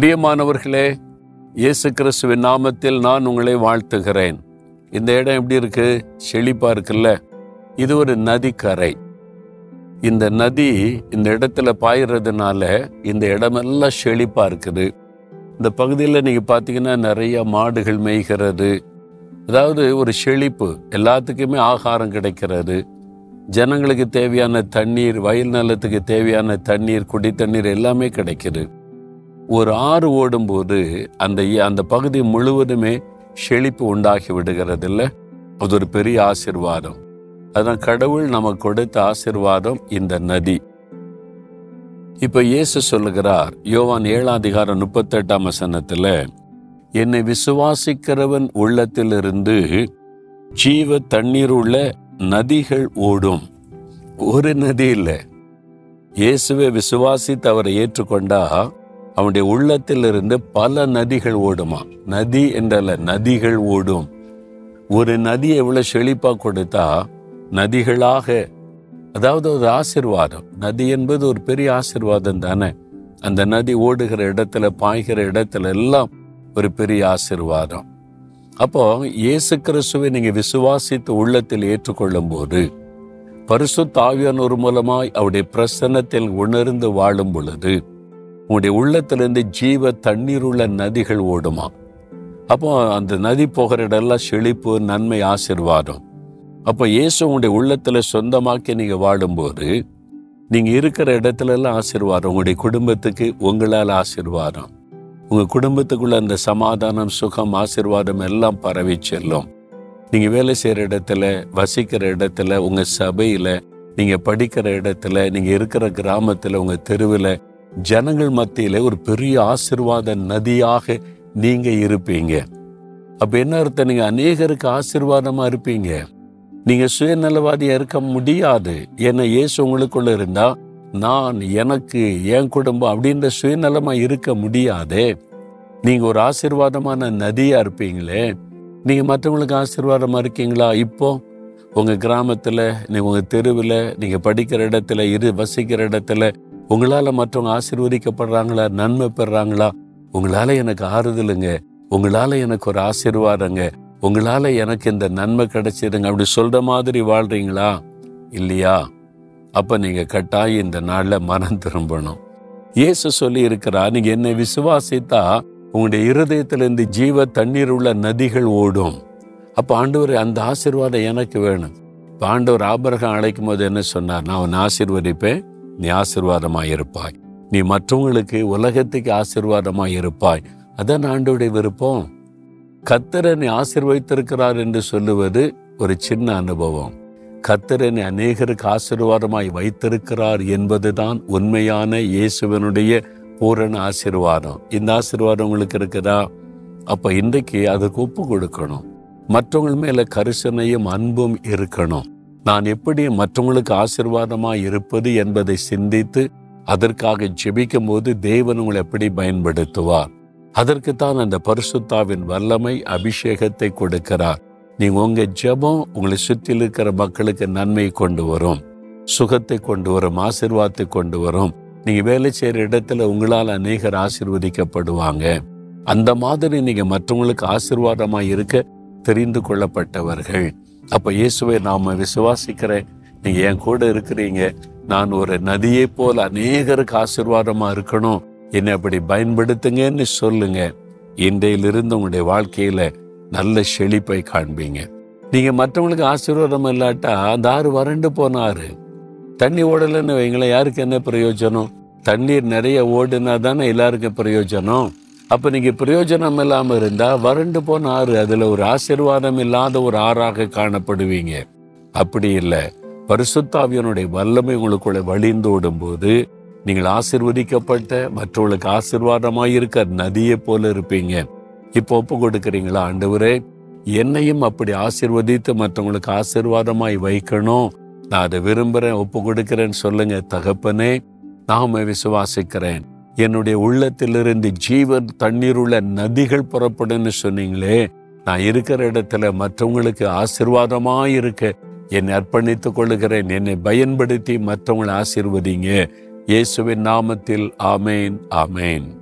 பிரியமானவர்களே இயேசு கிறிஸ்துவின் நாமத்தில் நான் உங்களை வாழ்த்துகிறேன். இந்த இடம் எப்படி இருக்கு? செழிப்பா இருக்குல்ல? இது ஒரு நதிக்கரை. இந்த நதி இந்த இடத்துல பாயிறதுனால இந்த இடமெல்லாம் செழிப்பா இருக்குது. இந்த பகுதியில் நீங்கள் பார்த்தீங்கன்னா நிறைய மாடுகள் மேய்கிறது. அதாவது ஒரு செழிப்பு எல்லாத்துக்குமே ஆகாரம் கிடைக்கிறது. ஜனங்களுக்கு தேவையான தண்ணீர் வயல் நிலத்துக்கு தேவையான தண்ணீர் குடி தண்ணீர் எல்லாமே கிடைக்குது. ஒரு ஆறு ஓடும்போது அந்த அந்த பகுதி முழுவதுமே செழிப்பு உண்டாகி விடுகிறது இல்லை அது ஒரு பெரிய ஆசிர்வாதம். அதான் கடவுள் நமக்கு கொடுத்த ஆசிர்வாதம் இந்த நதி. இப்ப இயேசு சொல்லுகிறார் யோவான் ஏழாம் அதிகாரம் முப்பத்தெட்டாம் வசனத்துல என்னை விசுவாசிக்கிறவன் உள்ளத்திலிருந்து ஜீவ தண்ணீர் உள்ள நதிகள் ஓடும். ஒரு நதி இல்லை. இயேசுவை விசுவாசித்து அவரை ஏற்றுக்கொண்டா அவனுடைய உள்ளத்திலிருந்து பல நதிகள் ஓடுமா? நதி என்றல்ல நதிகள் ஓடும். ஒரு நதி எவ்வளவு செழிப்பா கொடுத்தா நதிகளாக அதாவது ஒரு ஆசிர்வாதம். நதி என்பது ஒரு பெரிய ஆசிர்வாதம் தானே? அந்த நதி ஓடுகிற இடத்துல பாய்கிற இடத்துல எல்லாம் ஒரு பெரிய ஆசிர்வாதம். அப்போ இயேசு கிறிஸ்துவை நீங்க விசுவாசித்து உள்ளத்தில் ஏற்றுக்கொள்ளும் போது பரிசு தாவியானோர் மூலமாய் அவருடைய பிரசன்னத்தில் உணர்ந்து வாழும் பொழுது உங்களுடைய உள்ளத்திலிருந்து ஜீவ தண்ணீர் உள்ள நதிகள் ஓடுமா? அப்போ அந்த நதி போகிற இடம்லாம் செழிப்பு நன்மை ஆசிர்வாதம். அப்போ இயேசு உங்களுடைய உள்ளத்தில் சொந்தமாக்கி நீங்கள் வாழும்போது நீங்கள் இருக்கிற இடத்துலலாம் ஆசிர்வாதம் உங்களுடைய குடும்பத்துக்கு உங்களால் ஆசிர்வாதம். உங்கள் குடும்பத்துக்குள்ள அந்த சமாதானம் சுகம் ஆசிர்வாதம் எல்லாம் பரவி செல்லும். நீங்கள் வேலை செய்கிற இடத்துல வசிக்கிற இடத்துல உங்கள் சபையில் நீங்கள் படிக்கிற இடத்துல நீங்கள் இருக்கிற கிராமத்தில் உங்கள் தெருவில் ஜனங்கள் மத்தியில ஒரு பெரிய ஆசிர்வாத நதியாக நீங்க இருப்பீங்க. அப்ப என்ன அர்த்தம்? நீங்க அநேகருக்கு ஆசிர்வாதமா இருப்பீங்க. நீங்க சுயநலவாதியா இருக்க முடியாது. ஏன்னா இயேசு உங்களுக்குள்ள இருந்தா நான் எனக்கு என் குடும்பம் அப்படின்ற சுயநலமா இருக்க முடியாதே. நீங்க ஒரு ஆசிர்வாதமான நதியா இருப்பீங்களே. நீங்க மற்றவங்களுக்கு ஆசீர்வாதமாக இருக்கீங்களா? இப்போ உங்க கிராமத்துல நீங்கள் உங்க தெருவில் நீங்க படிக்கிற இடத்துல இரு வசிக்கிற இடத்துல உங்களால் மற்றவங்க ஆசிர்வதிக்கப்படுறாங்களா நன்மை பெறுறாங்களா உங்களால எனக்கு ஆறுதலுங்க. உங்களால் எனக்கு ஒரு ஆசீர்வாதங்க. உங்களால எனக்கு இந்த நன்மை கிடைச்சிருங்க. அப்படி சொல்கிற மாதிரி வாழ்கிறீங்களா இல்லையா? அப்போ நீங்கள் கட்டாயம் இந்த நாளில் மனம் திரும்பணும். இயேசு சொல்லி இருக்கிறா நீங்கள் என்னை விசுவாசித்தா உங்களுடைய இருதயத்திலிருந்து ஜீவ தண்ணீர் உள்ள நதிகள் ஓடும். அப்போ ஆண்டவர் அந்த ஆசீர்வாதம் எனக்கு வேணும். இப்போ ஆண்டவர் ஆபரகம் அழைக்கும் போது என்ன சொன்னார்? நான் உன்னை ஆசீர்வதிப்பேன். நீ ஆசிர்வாதமாய் இருப்பாய் நீ மற்றவங்களுக்கு உலகத்துக்கு ஆசீர்வாதமாய் இருப்பாய் அதான் ஆண்டோடைய விருப்பம். கத்தரனை ஆசிர்வதித்திருக்கிறார் என்று சொல்லுவது ஒரு சின்ன அனுபவம். கத்தரனை அநேகருக்கு ஆசிர்வாதமாய் வைத்திருக்கிறார் என்பதுதான் உண்மையான இயேசுவனுடைய பூரண ஆசிர்வாதம். இந்த ஆசிர்வாதம் உங்களுக்கு இருக்குதா? அப்ப இன்றைக்கு அதுக்கு ஒப்பு கொடுக்கணும். மற்றவங்க மேல கரிசனையும் அன்பும் இருக்கணும். நான் எப்படி மற்றவங்களுக்கு ஆசிர்வாதமாக இருப்பது என்பதை சிந்தித்து அதற்காக ஜெபிக்கும் போது தேவன் உங்களை எப்படி பயன்படுத்துவார்? அதற்குத்தான் அந்த பரிசுத்தாவின் வல்லமை அபிஷேகத்தை கொடுக்கிறார். நீங்க உங்க ஜெபம் உங்களை சுற்றி இருக்கிற மக்களுக்கு நன்மை கொண்டு வரும். சுகத்தை கொண்டு வரும் ஆசிர்வாதத்தை கொண்டு வரும். நீங்க வேலை செய்யற இடத்துல உங்களால் அநேகர் ஆசிர்வதிக்கப்படுவாங்க. அந்த மாதிரி நீங்க மற்றவங்களுக்கு ஆசிர்வாதமா இருக்க தெரிந்து கொள்ளப்பட்டவர்கள். அப்போ இயேசுவை நாம் விசுவாசிக்கிறேன் நீங்கள் என் கூட இருக்கிறீங்க. நான் ஒரு நதியை போல் அநேகருக்கு ஆசீர்வாதமாக இருக்கணும். என்னை அப்படி பயன்படுத்துங்கன்னு சொல்லுங்க. இன்றையிலிருந்து உங்களுடைய வாழ்க்கையில் நல்ல செழிப்பை காண்பீங்க. நீங்கள் மற்றவங்களுக்கு ஆசீர்வாதம் இல்லாட்டா அந்த ஆறு வறண்டு போனாரு. தண்ணி ஓடலைன்னு வைங்களேன் யாருக்கு என்ன பிரயோஜனம்? தண்ணீர் நிறைய ஓடுனா தானே எல்லாருக்கும் பிரயோஜனம்? அப்போ நீங்கள் பிரயோஜனம் இல்லாமல் இருந்தால் வறண்டு போன ஆறு அதில் ஒரு ஆசீர்வாதம் இல்லாத ஒரு ஆறாக காணப்படுவீங்க. அப்படி இல்லை. பரிசுத்தாவியனுடைய வல்லமை உங்களுக்குள்ள வழிந்தோடும் போது நீங்கள் ஆசிர்வதிக்கப்பட்ட மற்றவர்களுக்கு ஆசிர்வாதமாக இருக்க நதியை போல இருப்பீங்க. இப்போ ஒப்பு கொடுக்குறீங்களா ஆண்டவரே? என்னையும் அப்படி ஆசிர்வதித்து மற்றவங்களுக்கு ஆசிர்வாதமாய் வைக்கணும். நான் அதை விரும்புகிறேன் ஒப்பு கொடுக்கிறேன்னு சொல்லுங்க தகப்பனே நாம விசுவாசிக்கிறேன். என்னுடைய உள்ளத்திலிருந்து ஜீவன் தண்ணீர் உள்ள நதிகள் புறப்படுன்னு சொன்னீங்களே நான் இருக்கிற இடத்துல மற்றவங்களுக்கு ஆசிர்வாதமாக இருக்க என்னை அர்ப்பணித்துக் கொள்ளுகிறேன் என்னை பயன்படுத்தி மற்றவங்களை ஆசிர்வதிங்க. இயேசுவின் நாமத்தில் ஆமேன் ஆமேன்.